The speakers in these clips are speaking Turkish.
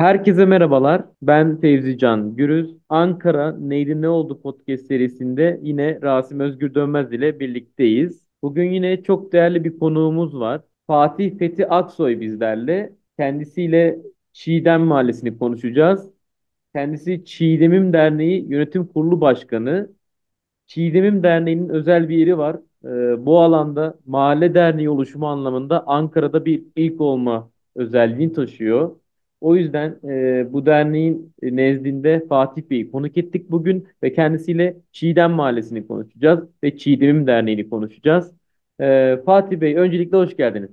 Herkese merhabalar. Ben Fevzi Can Gürüz. Ankara Neydi Ne Oldu podcast serisinde yine Rasim Özgür Dönmez ile birlikteyiz. Bugün yine çok değerli bir konuğumuz var. Fatih Fethi Aksoy bizlerle. Kendisiyle Çiğdem Mahallesi'ni konuşacağız. Kendisi Çiğdemim Derneği Yönetim Kurulu Başkanı. Çiğdemim Derneği'nin özel bir yeri var. Ee, bu alanda mahalle derneği oluşumu anlamında Ankara'da bir ilk olma özelliğini taşıyor. O yüzden e, bu derneğin nezdinde Fatih Bey'i konuk ettik bugün ve kendisiyle Çiğdem Mahallesi'ni konuşacağız ve Çiğdemim Derneği'ni konuşacağız. E, Fatih Bey öncelikle hoş geldiniz.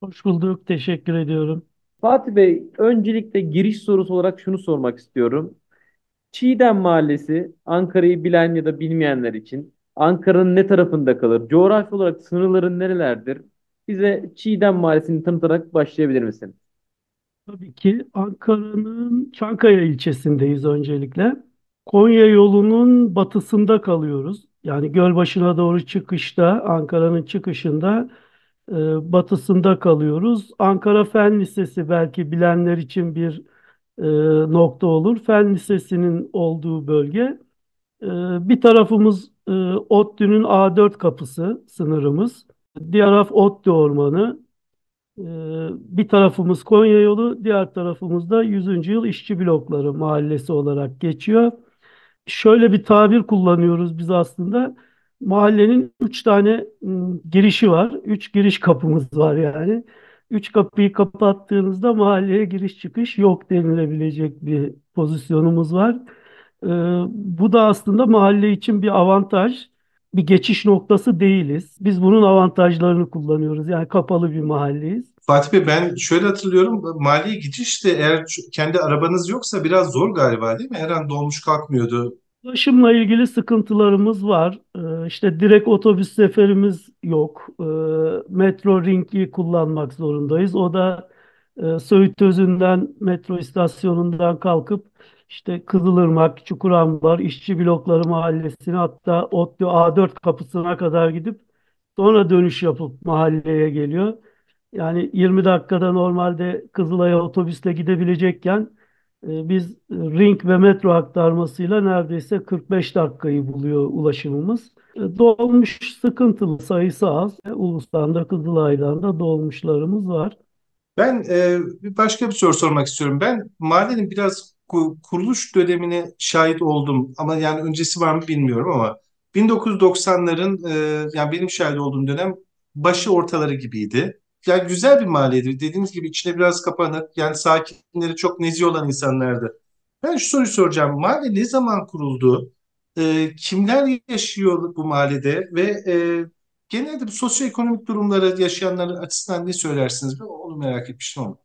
Hoş bulduk, teşekkür ediyorum. Fatih Bey öncelikle giriş sorusu olarak şunu sormak istiyorum. Çiğdem Mahallesi Ankara'yı bilen ya da bilmeyenler için Ankara'nın ne tarafında kalır? Coğrafi olarak sınırların nerelerdir? Bize Çiğdem Mahallesi'ni tanıtarak başlayabilir misiniz? Tabii ki Ankara'nın Çankaya ilçesindeyiz öncelikle. Konya yolunun batısında kalıyoruz. Yani Gölbaşı'na doğru çıkışta, Ankara'nın çıkışında e, batısında kalıyoruz. Ankara Fen Lisesi belki bilenler için bir e, nokta olur. Fen Lisesi'nin olduğu bölge. E, bir tarafımız e, ODTÜ'nün A4 kapısı sınırımız. Diğer taraf ODTÜ Ormanı. Ee, bir tarafımız Konya yolu, diğer tarafımız da 100. Yıl İşçi Blokları Mahallesi olarak geçiyor. Şöyle bir tabir kullanıyoruz biz aslında. Mahallenin üç tane ıı, girişi var. Üç giriş kapımız var yani. Üç kapıyı kapattığınızda mahalleye giriş çıkış yok denilebilecek bir pozisyonumuz var. Ee, bu da aslında mahalle için bir avantaj bir geçiş noktası değiliz. Biz bunun avantajlarını kullanıyoruz. Yani kapalı bir mahalleyiz. Fatih Bey ben şöyle hatırlıyorum. Mahalleye gidiş de eğer kendi arabanız yoksa biraz zor galiba değil mi? Her an dolmuş kalkmıyordu. Ulaşımla ilgili sıkıntılarımız var. Ee, işte direkt otobüs seferimiz yok. Ee, metro ringi kullanmak zorundayız. O da e, Söğüt Özü'nden metro istasyonundan kalkıp işte Kızılırmak, Çukurambar, İşçi Blokları Mahallesi'ne hatta ODTÜ A4 kapısına kadar gidip sonra dönüş yapıp mahalleye geliyor. Yani 20 dakikada normalde Kızılay'a otobüsle gidebilecekken e, biz ring ve metro aktarmasıyla neredeyse 45 dakikayı buluyor ulaşımımız. E, dolmuş sıkıntılı sayısı az. E, Ulus'tan da Kızılay'dan da dolmuşlarımız var. Ben e, başka bir soru sormak istiyorum. Ben mahallenin biraz kuruluş dönemine şahit oldum ama yani öncesi var mı bilmiyorum ama 1990'ların e, yani benim şahit olduğum dönem başı ortaları gibiydi. Yani güzel bir mahalleydi. Dediğimiz gibi içine biraz kapanık. Yani sakinleri çok nezih olan insanlardı. Ben şu soruyu soracağım. Mahalle ne zaman kuruldu? E, kimler yaşıyor bu mahallede ve e, genelde bu sosyoekonomik durumları yaşayanların açısından ne söylersiniz? Ben onu merak etmiştim ama.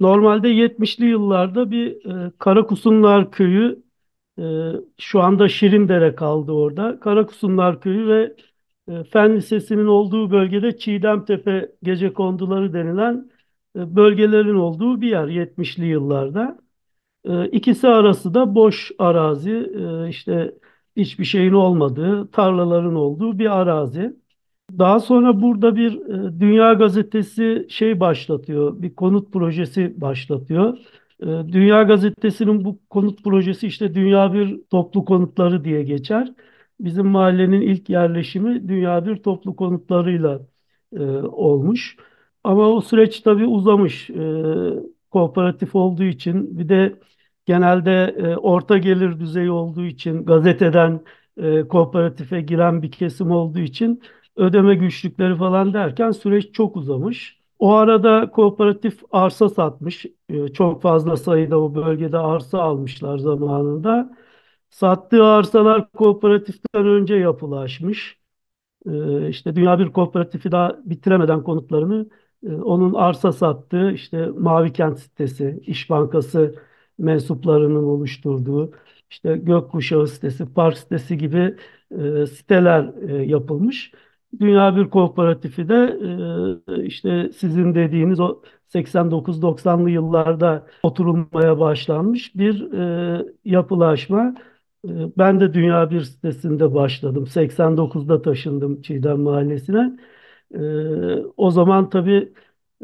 Normalde 70'li yıllarda bir e, Karakusunlar Köyü e, şu anda Şirindere kaldı orada. Karakusunlar Köyü ve e, Fen Lisesi'nin olduğu bölgede Çiğdemtepe Gecekonduları denilen e, bölgelerin olduğu bir yer 70'li yıllarda. E, ikisi arası da boş arazi, e, işte hiçbir şeyin olmadığı, tarlaların olduğu bir arazi. Daha sonra burada bir e, Dünya Gazetesi şey başlatıyor, bir konut projesi başlatıyor. E, Dünya Gazetesi'nin bu konut projesi işte Dünya Bir Toplu Konutları diye geçer. Bizim mahallenin ilk yerleşimi Dünya Bir Toplu Konutlarıyla e, olmuş. Ama o süreç tabii uzamış. E, kooperatif olduğu için bir de genelde orta gelir düzeyi olduğu için gazeteden kooperatife giren bir kesim olduğu için ödeme güçlükleri falan derken süreç çok uzamış. O arada kooperatif arsa satmış. Ee, çok fazla sayıda o bölgede arsa almışlar zamanında. Sattığı arsalar kooperatiften önce yapılaşmış. Ee, işte Dünya Bir Kooperatifi daha bitiremeden konutlarını E, onun arsa sattığı işte Mavi Kent sitesi, İş Bankası mensuplarının oluşturduğu işte Gökkuşağı sitesi, Park sitesi gibi e, siteler e, yapılmış. Dünya Bir Kooperatifi de işte sizin dediğiniz o 89-90'lı yıllarda oturulmaya başlanmış bir yapılaşma. Ben de Dünya Bir sitesinde başladım. 89'da taşındım Çiğdem Mahallesi'ne. O zaman tabii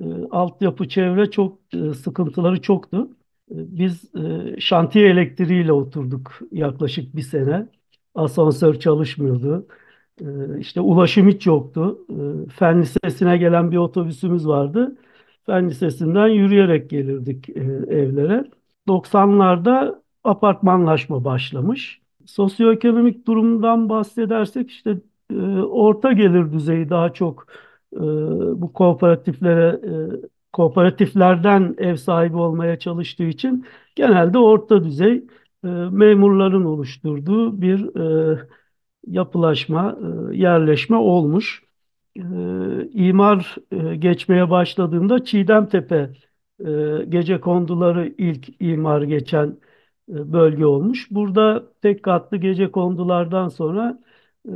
e, altyapı çevre çok sıkıntıları çoktu. Biz şantiye elektriğiyle oturduk yaklaşık bir sene. Asansör çalışmıyordu. E, işte ulaşım hiç yoktu. E, Fen Lisesi'ne gelen bir otobüsümüz vardı. Fen Lisesi'nden yürüyerek gelirdik e, evlere. 90'larda apartmanlaşma başlamış. Sosyoekonomik durumdan bahsedersek işte e, orta gelir düzeyi daha çok e, bu kooperatiflere kooperatiflerden ev sahibi olmaya çalıştığı için genelde orta düzey memurların oluşturduğu bir yapılaşma, e, yerleşme olmuş. E, imar e, geçmeye başladığında Çiğdemtepe e, gecekonduları ilk imar geçen bölge olmuş. Burada tek katlı gecekondulardan sonra e,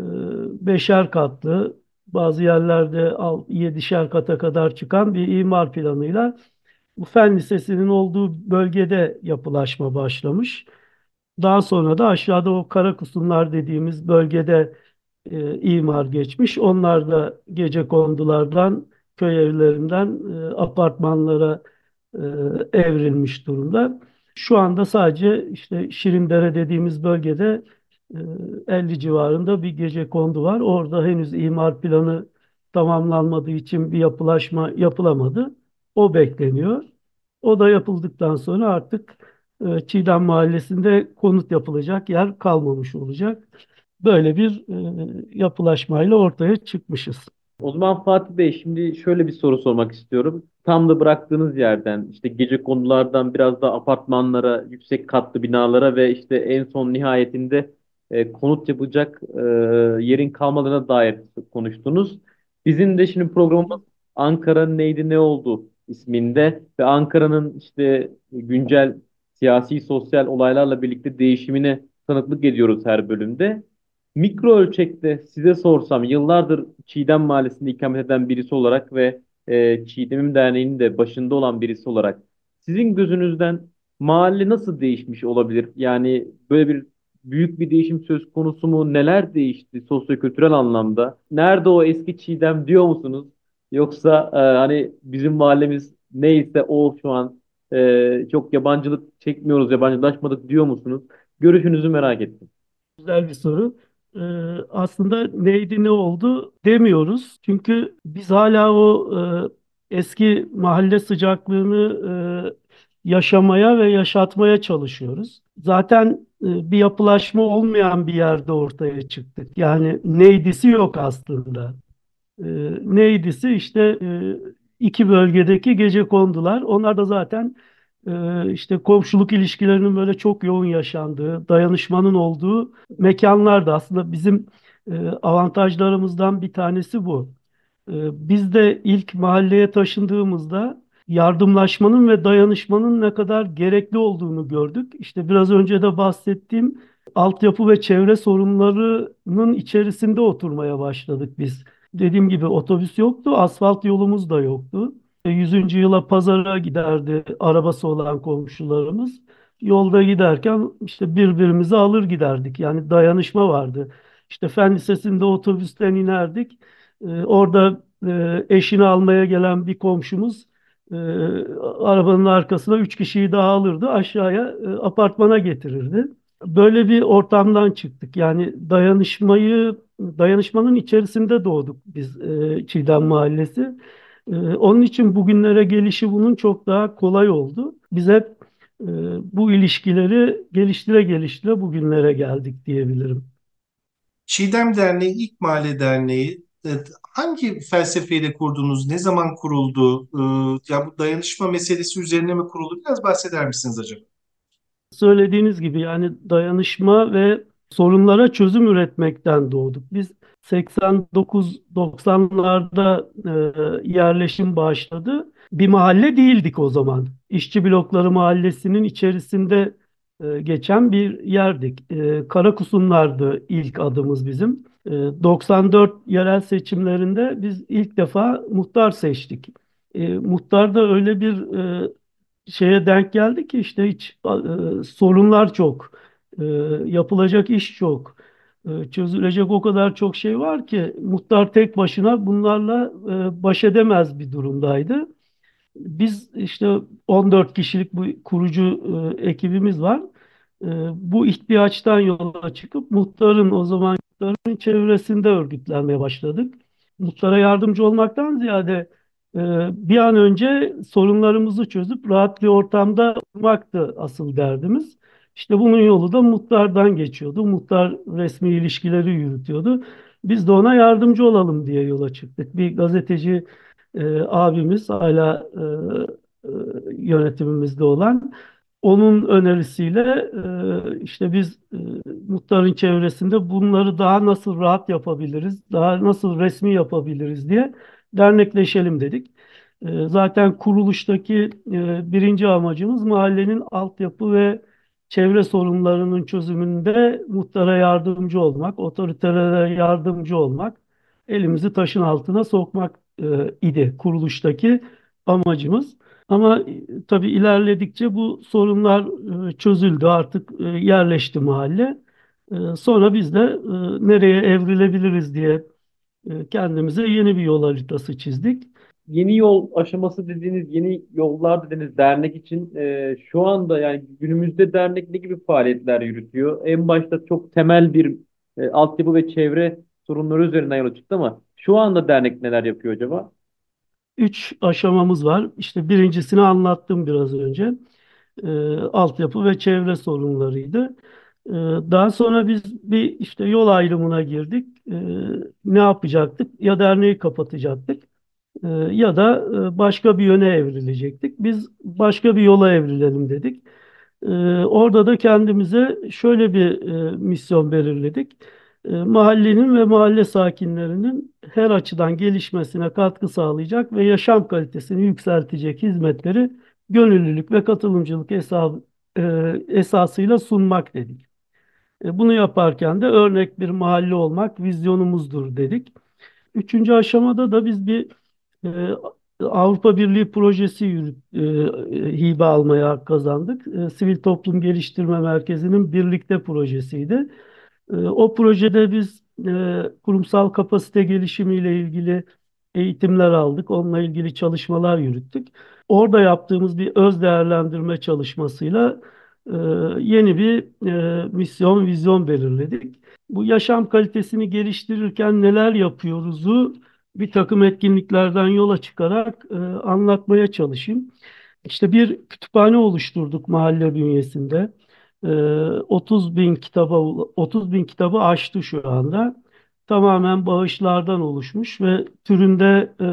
beşer katlı bazı yerlerde yedişer kata kadar çıkan bir imar planıyla bu Fen Lisesi'nin olduğu bölgede yapılaşma başlamış. Daha sonra da aşağıda o Karakusunlar dediğimiz bölgede e, imar geçmiş. Onlar da gecekondulardan, köy evlerinden e, apartmanlara e, evrilmiş durumda. Şu anda sadece işte Şirindere dediğimiz bölgede e, 50 civarında bir gecekondu var. Orada henüz imar planı tamamlanmadığı için bir yapılaşma yapılamadı. O bekleniyor. O da yapıldıktan sonra artık e, Çiğdem Mahallesi'nde konut yapılacak yer kalmamış olacak. Böyle bir e, yapılaşmayla ortaya çıkmışız. O zaman Fatih Bey şimdi şöyle bir soru sormak istiyorum. Tam da bıraktığınız yerden işte gecekondulardan biraz da apartmanlara, yüksek katlı binalara ve işte en son nihayetinde e, konut yapacak e, yerin kalmadığına dair konuştunuz. Bizim de şimdi programımız Ankara neydi ne oldu isminde ve Ankara'nın işte güncel siyasi sosyal olaylarla birlikte değişimine tanıklık ediyoruz her bölümde. Mikro ölçekte size sorsam yıllardır Çiğdem Mahallesi'nde ikamet eden birisi olarak ve e, Çiğdem'im Derneği'nin de başında olan birisi olarak sizin gözünüzden mahalle nasıl değişmiş olabilir? Yani böyle bir büyük bir değişim söz konusu mu? Neler değişti sosyokültürel anlamda? Nerede o eski Çiğdem diyor musunuz? Yoksa e, hani bizim mahallemiz neyse o şu an e, çok yabancılık çekmiyoruz, yabancılaşmadık diyor musunuz? Görüşünüzü merak ettim. Güzel bir soru. Ee, aslında neydi ne oldu demiyoruz. Çünkü biz hala o e, eski mahalle sıcaklığını e, yaşamaya ve yaşatmaya çalışıyoruz. Zaten e, bir yapılaşma olmayan bir yerde ortaya çıktık. Yani neydisi yok aslında. E, neydisi işte e, iki bölgedeki gecekondular. Onlar da zaten e, işte komşuluk ilişkilerinin böyle çok yoğun yaşandığı, dayanışmanın olduğu mekanlardı. Aslında bizim e, avantajlarımızdan bir tanesi bu. E, biz de ilk mahalleye taşındığımızda yardımlaşmanın ve dayanışmanın ne kadar gerekli olduğunu gördük. İşte biraz önce de bahsettiğim altyapı ve çevre sorunlarının içerisinde oturmaya başladık biz. Dediğim gibi otobüs yoktu, asfalt yolumuz da yoktu. 100. yıla pazara giderdi arabası olan komşularımız. Yolda giderken işte birbirimizi alır giderdik. Yani dayanışma vardı. İşte Fen Lisesi'nde otobüsten inerdik. Ee, orada e, eşini almaya gelen bir komşumuz e, arabanın arkasına üç kişiyi daha alırdı. Aşağıya e, apartmana getirirdi. Böyle bir ortamdan çıktık. Yani dayanışmayı, dayanışmanın içerisinde doğduk biz e, Çiğdem Mahallesi. E, onun için bugünlere gelişi bunun çok daha kolay oldu. Biz hep e, bu ilişkileri geliştire geliştire bugünlere geldik diyebilirim. Çiğdem Derneği ilk mahalle derneği e, hangi felsefeyle kurdunuz? Ne zaman kuruldu? E, ya bu dayanışma meselesi üzerine mi kuruldu? Biraz bahseder misiniz acaba? Söylediğiniz gibi yani dayanışma ve sorunlara çözüm üretmekten doğduk. Biz 89-90'larda e, yerleşim başladı. Bir mahalle değildik o zaman. İşçi Blokları Mahallesi'nin içerisinde e, geçen bir yerdik. E, Karakusunlar'dı ilk adımız bizim. E, 94 yerel seçimlerinde biz ilk defa muhtar seçtik. E, muhtarda öyle bir e, şeye denk geldi ki işte hiç e, sorunlar çok, e, yapılacak iş çok, e, çözülecek o kadar çok şey var ki muhtar tek başına bunlarla e, baş edemez bir durumdaydı. Biz işte 14 kişilik bu kurucu e, ekibimiz var. E, bu ihtiyaçtan yola çıkıp muhtarın o zaman muhtarın çevresinde örgütlenmeye başladık. Muhtara yardımcı olmaktan ziyade e, bir an önce sorunlarımızı çözüp rahat bir ortamda olmaktı asıl derdimiz. İşte bunun yolu da muhtardan geçiyordu. Muhtar resmi ilişkileri yürütüyordu. Biz de ona yardımcı olalım diye yola çıktık. Bir gazeteci e, abimiz hala e, e, yönetimimizde olan onun önerisiyle e, işte biz e, muhtarın çevresinde bunları daha nasıl rahat yapabiliriz, daha nasıl resmi yapabiliriz diye dernekleşelim dedik. E, zaten kuruluştaki birinci amacımız mahallenin altyapı ve çevre sorunlarının çözümünde muhtara yardımcı olmak, otoritelere yardımcı olmak, elimizi taşın altına sokmak e, idi kuruluştaki amacımız. Ama e, tabii ilerledikçe bu sorunlar e, çözüldü artık e, yerleşti mahalle. E, sonra biz de e, nereye evrilebiliriz diye e, kendimize yeni bir yol haritası çizdik. Yeni yol aşaması dediğiniz, yeni yollar dediğiniz dernek için e, şu anda yani günümüzde dernek ne gibi faaliyetler yürütüyor? En başta çok temel bir e, altyapı ve çevre sorunları üzerinden yola çıktı ama şu anda dernek neler yapıyor acaba? Üç aşamamız var. İşte birincisini anlattım biraz önce. E, altyapı ve çevre sorunlarıydı. E, daha sonra biz bir işte yol ayrımına girdik. E, ne yapacaktık? Ya derneği kapatacaktık ya da e, başka bir yöne evrilecektik. Biz başka bir yola evrilelim dedik. E, orada da kendimize şöyle bir e, misyon belirledik. E, mahallenin ve mahalle sakinlerinin her açıdan gelişmesine katkı sağlayacak ve yaşam kalitesini yükseltecek hizmetleri gönüllülük ve katılımcılık e, esasıyla sunmak dedik. Bunu yaparken de örnek bir mahalle olmak vizyonumuzdur dedik. Üçüncü aşamada da biz bir e, Avrupa Birliği projesi yürüt, e, hibe almaya hak kazandık. E, Sivil Toplum Geliştirme Merkezi'nin birlikte projesiydi. E, o projede biz e, kurumsal kapasite gelişimiyle ilgili eğitimler aldık. Onunla ilgili çalışmalar yürüttük. Orada yaptığımız bir öz değerlendirme çalışmasıyla e, yeni bir e, misyon, vizyon belirledik. Bu yaşam kalitesini geliştirirken neler yapıyoruzu bir takım etkinliklerden yola çıkarak e, anlatmaya çalışayım. İşte bir kütüphane oluşturduk mahalle bünyesinde. E, 30 bin kitaba 30 bin kitabı aştı şu anda. Tamamen bağışlardan oluşmuş ve türünde e,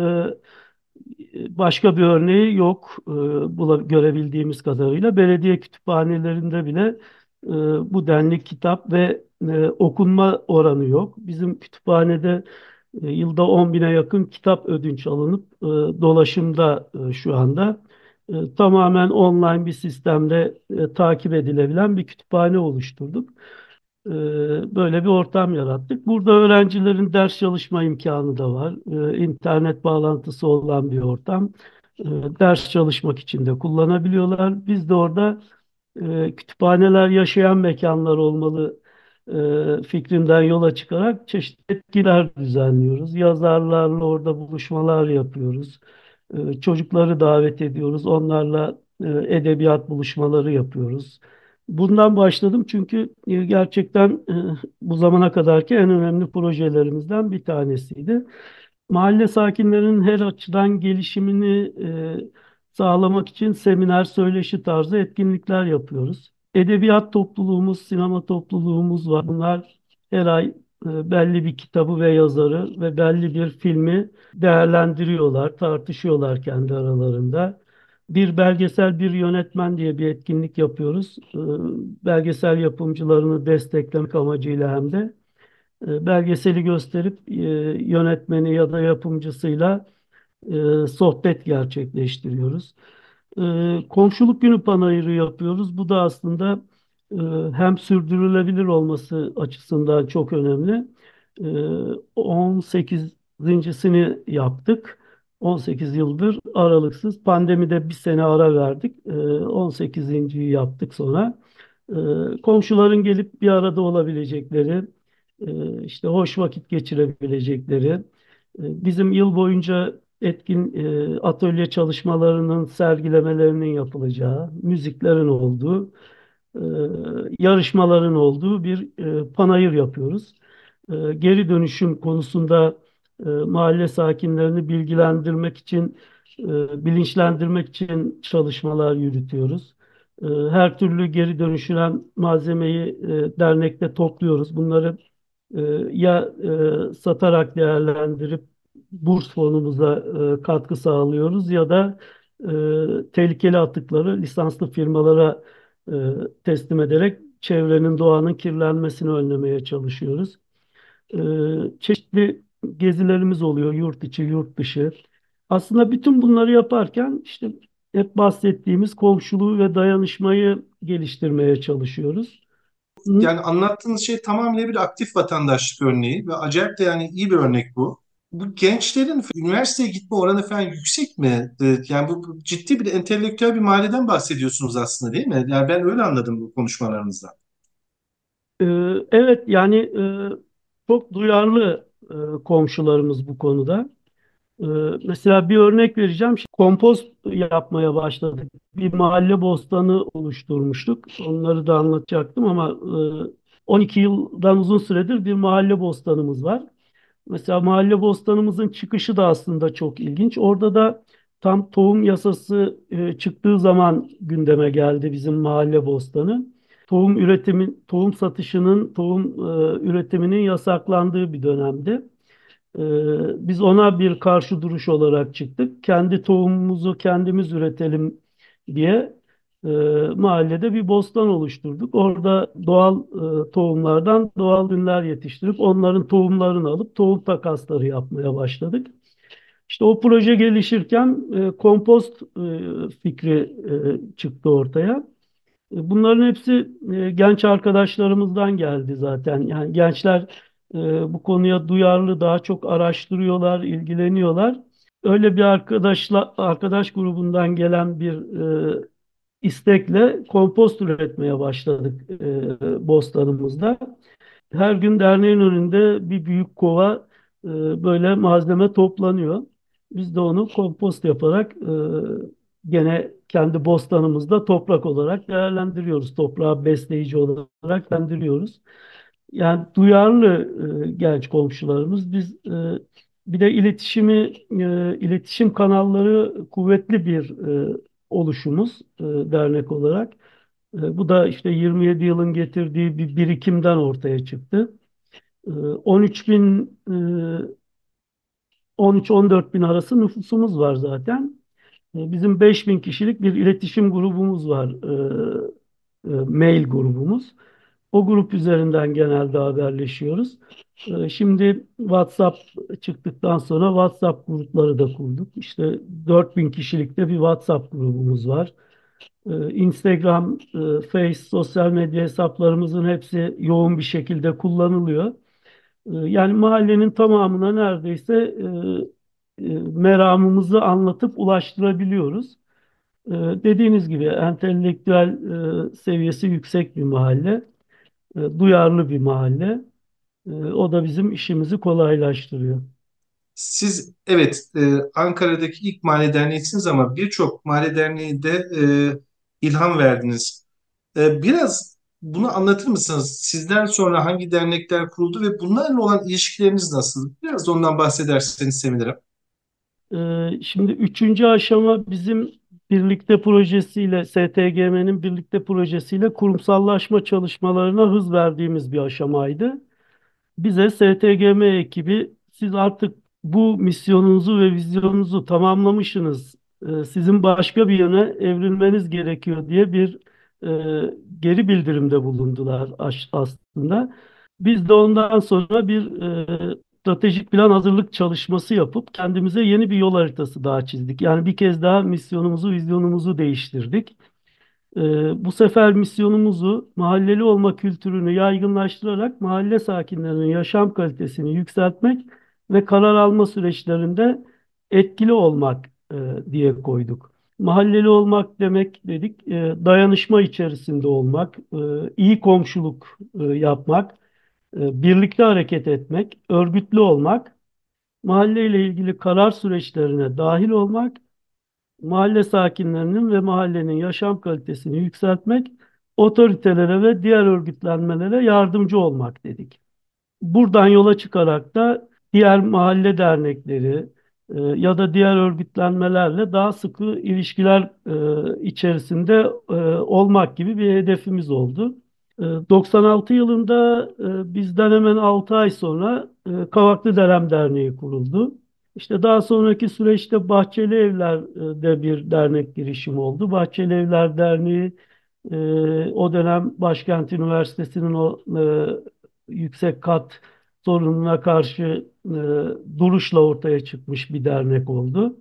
başka bir örneği yok e, bula, görebildiğimiz kadarıyla. Belediye kütüphanelerinde bile e, bu denli kitap ve e, okunma oranı yok. Bizim kütüphanede e, yılda 10 bine yakın kitap ödünç alınıp e, dolaşımda e, şu anda. Tamamen online bir sistemde takip edilebilen bir kütüphane oluşturduk. Böyle bir ortam yarattık. Burada öğrencilerin ders çalışma imkanı da var. E, internet bağlantısı olan bir ortam. Ders çalışmak için de kullanabiliyorlar. Biz de orada kütüphaneler yaşayan mekanlar olmalı e, fikrinden yola çıkarak çeşitli etkiler düzenliyoruz. Yazarlarla orada buluşmalar yapıyoruz. E, çocukları davet ediyoruz. Onlarla e, edebiyat buluşmaları yapıyoruz. Bundan başladım çünkü e, gerçekten bu zamana kadarki en önemli projelerimizden bir tanesiydi. Mahalle sakinlerinin her açıdan gelişimini sağlamak için seminer, söyleşi tarzı etkinlikler yapıyoruz. Edebiyat topluluğumuz, sinema topluluğumuz var. Bunlar her ay e, belli bir kitabı ve yazarı ve belli bir filmi değerlendiriyorlar, tartışıyorlar kendi aralarında. Bir belgesel bir yönetmen diye bir etkinlik yapıyoruz. E, belgesel yapımcılarını desteklemek amacıyla hem de e, belgeseli gösterip yönetmeni ya da yapımcısıyla sohbet gerçekleştiriyoruz. E, komşuluk günü panayırı yapıyoruz. Bu da aslında e, hem sürdürülebilir olması açısından çok önemli. E, 18.sini yaptık. 18 yıldır aralıksız. Pandemide bir sene ara verdik. E, 18.yi yaptık sonra. Komşuların gelip bir arada olabilecekleri, e, işte hoş vakit geçirebilecekleri, e, bizim yıl boyunca etkin e, atölye çalışmalarının sergilemelerinin yapılacağı, müziklerin olduğu, e, yarışmaların olduğu bir e, panayır yapıyoruz. E, geri dönüşüm konusunda e, mahalle sakinlerini bilgilendirmek için, e, bilinçlendirmek için çalışmalar yürütüyoruz. E, her türlü geri dönüşülen malzemeyi e, dernekte topluyoruz. Bunları e, ya e, satarak değerlendirip burs fonumuza e, katkı sağlıyoruz ya da e, tehlikeli atıkları lisanslı firmalara e, teslim ederek çevrenin, doğanın kirlenmesini önlemeye çalışıyoruz. E, çeşitli gezilerimiz oluyor, yurt içi, yurt dışı. Aslında bütün bunları yaparken işte hep bahsettiğimiz komşuluğu ve dayanışmayı geliştirmeye çalışıyoruz. Yani anlattığınız şey tamamıyla bir aktif vatandaşlık örneği ve acayip de yani iyi bir örnek bu. Bu gençlerin üniversiteye gitme oranı falan yüksek mi? Ee, Yani bu ciddi bir entelektüel bir mahalleden bahsediyorsunuz aslında değil mi? Yani ben öyle anladım bu konuşmalarınızdan. Ee, Evet yani e, çok duyarlı e, komşularımız bu konuda. Ee, Mesela bir örnek vereceğim. Kompost yapmaya başladık. Bir mahalle bostanı oluşturmuştuk. Onları da anlatacaktım ama e, 12 yıldan uzun süredir bir mahalle bostanımız var. Mesela mahalle bostanımızın çıkışı da aslında çok ilginç. Orada da tam tohum yasası e, çıktığı zaman gündeme geldi bizim mahalle bostanı. Tohum üretimin, tohum satışının, tohum e, üretiminin yasaklandığı bir dönemde. Ee, biz ona bir karşı duruş olarak çıktık. Kendi tohumumuzu kendimiz üretelim diye e, mahallede bir bostan oluşturduk. Orada doğal e, tohumlardan doğal ürünler yetiştirip onların tohumlarını alıp tohum takasları yapmaya başladık. İşte o proje gelişirken e, kompost e, fikri e, çıktı ortaya. E, Bunların hepsi e, genç arkadaşlarımızdan geldi zaten. Yani gençler e, bu konuya duyarlı, daha çok araştırıyorlar, ilgileniyorlar. Öyle bir arkadaşla arkadaş grubundan gelen bir e, istekle kompost üretmeye başladık e, bostanımızda. Her gün derneğin önünde bir büyük kova e, böyle malzeme toplanıyor. Biz de onu kompost yaparak e, gene kendi bostanımızda toprak olarak değerlendiriyoruz. Toprağı besleyici olarak değerlendiriyoruz. Yani duyarlı e, genç komşularımız. Biz e, bir de iletişimi, e, iletişim kanalları kuvvetli bir e, oluşumuz e, dernek olarak. E, bu da işte 27 yılın getirdiği bir birikimden ortaya çıktı. E, 13 bin, e, 13-14 bin arası nüfusumuz var zaten. Bizim 5 bin kişilik bir iletişim grubumuz var, mail grubumuz. O grup üzerinden genelde haberleşiyoruz. Ee, Şimdi WhatsApp çıktıktan sonra WhatsApp grupları da kurduk. İşte 4000 kişilikte bir WhatsApp grubumuz var. Ee, Instagram, e, Face, sosyal medya hesaplarımızın hepsi yoğun bir şekilde kullanılıyor. Ee, Yani mahallenin tamamına neredeyse e, e, meramımızı anlatıp ulaştırabiliyoruz. Dediğiniz gibi entelektüel seviyesi yüksek bir mahalle duyarlı bir mahalle. E, o da bizim işimizi kolaylaştırıyor. Siz evet e, Ankara'daki ilk mahalle derneğisiniz ama birçok mahalle derneği de e, ilham verdiniz. E, biraz bunu anlatır mısınız? Sizden sonra hangi dernekler kuruldu ve bunlarla olan ilişkileriniz nasıl? Biraz da ondan bahsederseniz sevinirim. E, şimdi üçüncü aşama bizim birlikte projesiyle, STGM'nin birlikte projesiyle kurumsallaşma çalışmalarına hız verdiğimiz bir aşamaydı. Bize STGM ekibi siz artık bu misyonunuzu ve vizyonunuzu tamamlamışsınız e, sizin başka bir yöne evrilmeniz gerekiyor diye bir e, geri bildirimde bulundular aslında. Biz de ondan sonra bir e, stratejik plan hazırlık çalışması yapıp kendimize yeni bir yol haritası daha çizdik. Yani bir kez daha misyonumuzu, vizyonumuzu değiştirdik. Ee, bu sefer misyonumuzu mahalleli olma kültürünü yaygınlaştırarak mahalle sakinlerinin yaşam kalitesini yükseltmek ve karar alma süreçlerinde etkili olmak e, diye koyduk. Mahalleli olmak demek dedik, e, dayanışma içerisinde olmak, e, iyi komşuluk e, yapmak, e, birlikte hareket etmek, örgütlü olmak, mahalleyle ilgili karar süreçlerine dahil olmak mahalle sakinlerinin ve mahallenin yaşam kalitesini yükseltmek, otoritelere ve diğer örgütlenmelere yardımcı olmak dedik. Buradan yola çıkarak da diğer mahalle dernekleri e, ya da diğer örgütlenmelerle daha sıkı ilişkiler e, içerisinde e, olmak gibi bir hedefimiz oldu. E, 96 yılında e, bizden hemen 6 ay sonra e, Kavaklı Derem Derneği kuruldu. İşte daha sonraki süreçte Bahçeli Evler'de bir dernek girişimi oldu. Bahçeli Evler Derneği e, o dönem Başkent Üniversitesi'nin o e, yüksek kat sorununa karşı e, duruşla ortaya çıkmış bir dernek oldu.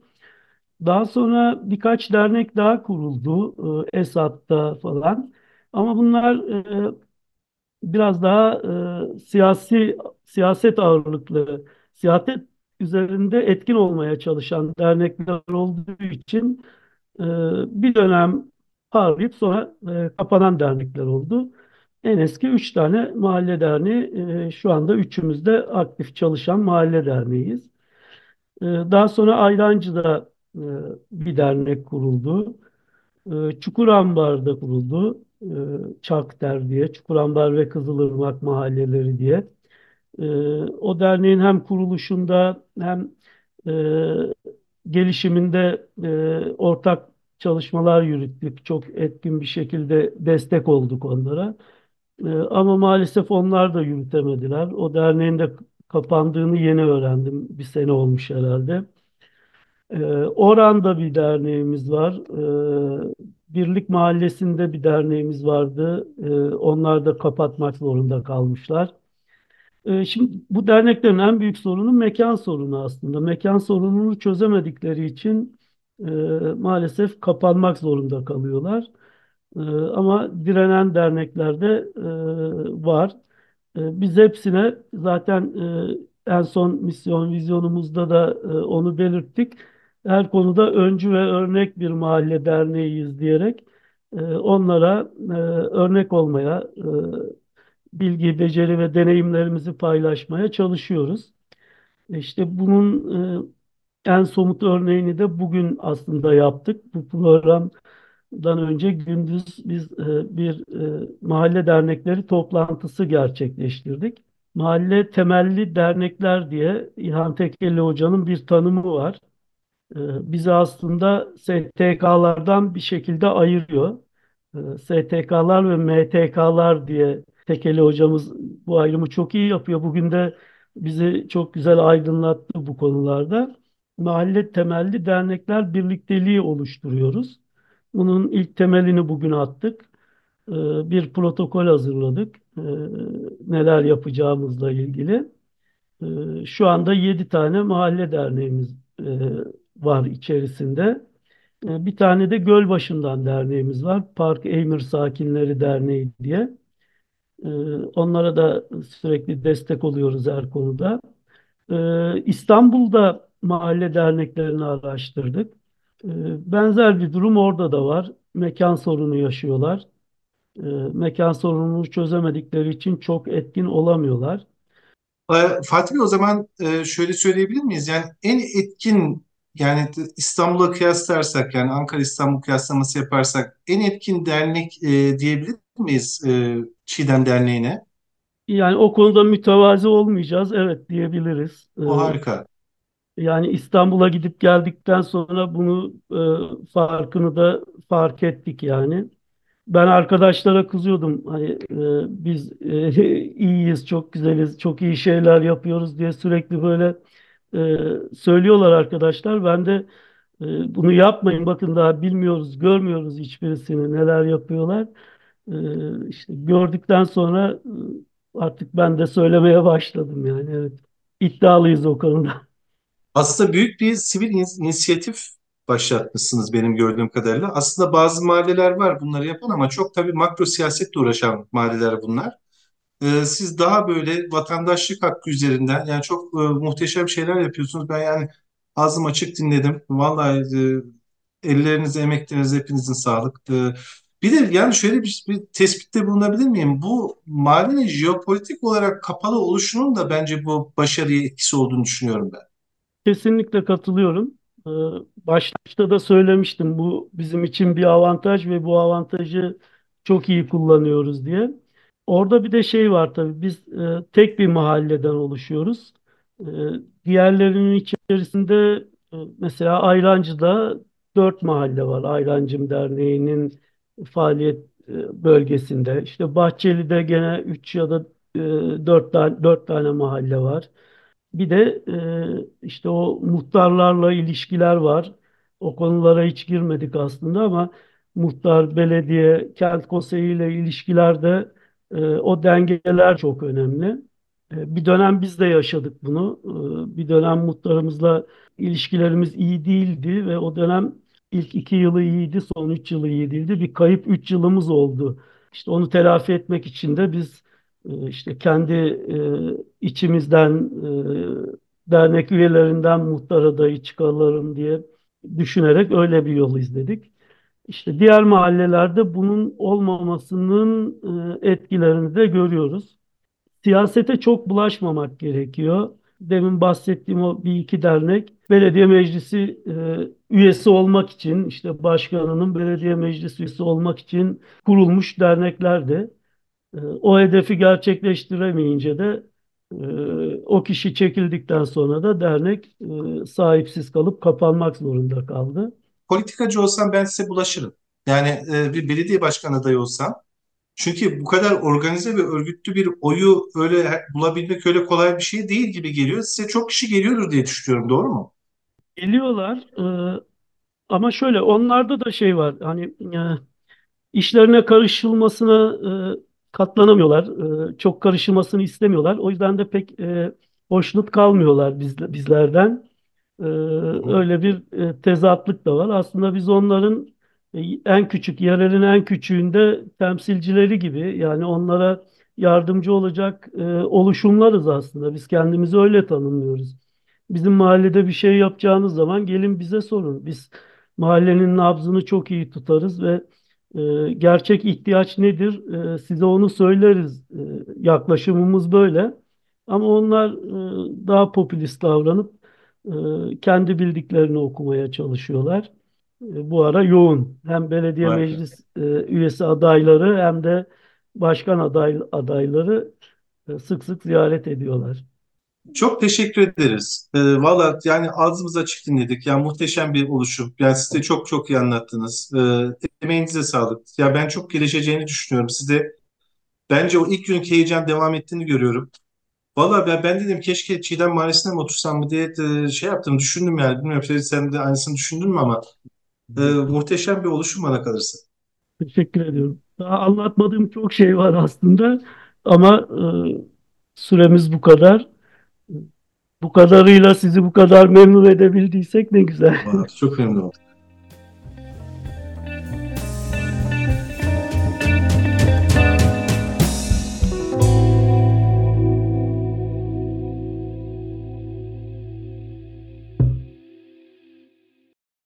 Daha sonra birkaç dernek daha kuruldu e, Esat'ta falan. Ama bunlar e, biraz daha e, siyasi siyaset ağırlıklı, siyaset üzerinde etkin olmaya çalışan dernekler olduğu için e, bir dönem parlayıp sonra e, kapanan dernekler oldu. En eski üç tane mahalle derneği, e, şu anda üçümüz de aktif çalışan mahalle derneğiyiz. E, daha sonra Ayrancı'da e, bir dernek kuruldu. E, Çukurambar'da kuruldu. E, Çakder diye, Çukurambar ve Kızılırmak mahalleleri diye. E, o derneğin hem kuruluşunda hem e, gelişiminde e, ortak çalışmalar yürüttük. Çok etkin bir şekilde destek olduk onlara. E, ama maalesef onlar da yürütemediler. O derneğin de kapandığını yeni öğrendim. Bir sene olmuş herhalde. E, Oran'da bir derneğimiz var. E, Birlik Mahallesi'nde bir derneğimiz vardı. E, onlar da kapatmak zorunda kalmışlar. E, şimdi bu derneklerin en büyük sorunu mekan sorunu aslında. Mekan sorununu çözemedikleri için e, maalesef kapanmak zorunda kalıyorlar. E, ama direnen dernekler de e, var. E, biz hepsine zaten e, en son misyon vizyonumuzda da e, onu belirttik. Her konuda öncü ve örnek bir mahalle derneğiyiz diyerek e, onlara e, örnek olmaya, e, bilgi, beceri ve deneyimlerimizi paylaşmaya çalışıyoruz. İşte bunun e, en somut örneğini de bugün aslında yaptık. Bu programdan önce gündüz biz e, bir e, mahalle dernekleri toplantısı gerçekleştirdik. Mahalle temelli dernekler diye İlhan Tekeli Hoca'nın bir tanımı var. E, bizi aslında STK'lardan bir şekilde ayırıyor. E, STK'lar ve MTK'lar diye Tekeli hocamız bu ayrımı çok iyi yapıyor. Bugün de bizi çok güzel aydınlattı bu konularda. Mahalle temelli dernekler birlikteliği oluşturuyoruz. Bunun ilk temelini bugün attık. Ee, Bir protokol hazırladık. Ee, Neler yapacağımızla ilgili. Ee, Şu anda 7 tane mahalle derneğimiz e, var içerisinde. Bir tane de Gölbaşı'ndan derneğimiz var. Park Eymir Sakinleri Derneği diye. Ee, Onlara da sürekli destek oluyoruz her konuda. Ee, İstanbul'da mahalle derneklerini araştırdık. Ee, Benzer bir durum orada da var. Mekan sorunu yaşıyorlar. Mekan sorununu çözemedikleri için çok etkin olamıyorlar. Fatih Bey, o zaman e, şöyle söyleyebilir miyiz? Yani en etkin yani İstanbul'a kıyaslarsak yani Ankara İstanbul kıyaslaması yaparsak en etkin dernek e, diyebilir miyiz e, Çiğdem Derneği'ne? Yani o konuda mütevazi olmayacağız. Evet diyebiliriz. O Ee, harika. Yani İstanbul'a gidip geldikten sonra bunu e, farkını da fark ettik yani. Ben arkadaşlara kızıyordum hani e, biz e, iyiyiz, çok güzeliz, çok iyi şeyler yapıyoruz diye sürekli böyle e, söylüyorlar arkadaşlar. Ben de e, bunu yapmayın bakın daha bilmiyoruz, görmüyoruz hiçbirisini neler yapıyorlar. E, işte gördükten sonra e, artık ben de söylemeye başladım yani evet. İddialıyız o konuda. Aslında büyük bir sivil inisiyatif başlatmışsınız benim gördüğüm kadarıyla. Aslında bazı mahalleler var bunları yapan ama çok tabii makro siyasetle uğraşan mahalleler bunlar. Ee, siz daha böyle vatandaşlık hakkı üzerinden yani çok e, muhteşem şeyler yapıyorsunuz. Ben yani ağzım açık dinledim. Vallahi e, ellerinize, emeklerinize hepinizin sağlık. E, bir de yani şöyle bir, bir tespitte bulunabilir miyim? Bu mahallenin jeopolitik olarak kapalı oluşunun da bence bu başarıya etkisi olduğunu düşünüyorum ben. Kesinlikle katılıyorum. Ee, başta da söylemiştim bu bizim için bir avantaj ve bu avantajı çok iyi kullanıyoruz diye. Orada bir de şey var tabii biz e, tek bir mahalleden oluşuyoruz. E, diğerlerinin içerisinde e, mesela Ayrancı'da dört mahalle var. Ayrancım Derneği'nin faaliyet e, bölgesinde. İşte Bahçeli'de gene üç ya da e, dört tane, dört tane mahalle var. Bir de e, işte o muhtarlarla ilişkiler var. O konulara hiç girmedik aslında ama muhtar, belediye, kent konseyiyle ilişkilerde e, o dengeler çok önemli. Bir dönem biz de yaşadık bunu. Bir dönem muhtarımızla ilişkilerimiz iyi değildi ve o dönem ilk iki yılı iyiydi, son üç yılı iyi değildi. Bir kayıp üç yılımız oldu. İşte onu telafi etmek için de biz e, işte kendi e, içimizden e, dernek üyelerinden muhtar adayı çıkaralım diye düşünerek öyle bir yol izledik. İşte diğer mahallelerde bunun olmamasının etkilerini de görüyoruz. Siyasete çok bulaşmamak gerekiyor. Demin bahsettiğim o bir iki dernek belediye meclisi üyesi olmak için işte başkanının belediye meclisi üyesi olmak için kurulmuş derneklerdi. Ee, o hedefi gerçekleştiremeyince de e, o kişi çekildikten sonra da dernek e, sahipsiz kalıp kapanmak zorunda kaldı. Politikacı olsam ben size bulaşırım. Yani e, bir belediye başkanı adayı olsam. Çünkü bu kadar organize ve örgütlü bir oyu öyle bulabilmek öyle kolay bir şey değil gibi geliyor. Size çok kişi geliyordur diye düşünüyorum. Doğru mu? Geliyorlar. ama şöyle onlarda da şey var. Hani işlerine karışılmasına katlanamıyorlar. E, çok karışılmasını istemiyorlar. O yüzden de pek e, hoşnut kalmıyorlar biz, bizlerden. E, öyle bir e, tezatlık da var. Aslında biz onların e, en küçük, yerelin en küçüğünde temsilcileri gibi yani onlara yardımcı olacak e, oluşumlarız aslında. Biz kendimizi öyle tanımlıyoruz. Bizim mahallede bir şey yapacağınız zaman gelin bize sorun. Biz mahallenin nabzını çok iyi tutarız ve e, gerçek ihtiyaç nedir? E, size onu söyleriz. E, yaklaşımımız böyle. Ama onlar e, daha popülist davranıp e, kendi bildiklerini okumaya çalışıyorlar. E, bu ara yoğun. Hem belediye Harika. meclis e, üyesi adayları hem de başkan aday, adayları e, sık sık ziyaret ediyorlar. Çok teşekkür ederiz. Ee, Valla yani ağzımız açık dinledik. Yani muhteşem bir oluşum. Yani siz de çok çok iyi anlattınız. Ee, emeğinize sağlık. Ya ben çok gelişeceğini düşünüyorum. Siz de bence o ilk günkü heyecan devam ettiğini görüyorum. Valla ben, ben dedim keşke Çiğdem Mahallesi'ne mi otursam mı diye de şey yaptım. Düşündüm yani. Bilmiyorum sen de aynısını düşündün mü ama e, muhteşem bir oluşum bana kalırsa. Teşekkür ediyorum. Daha anlatmadığım çok şey var aslında ama e, süremiz bu kadar. Bu kadarıyla sizi bu kadar memnun edebildiysek ne güzel. Çok memnun oldum.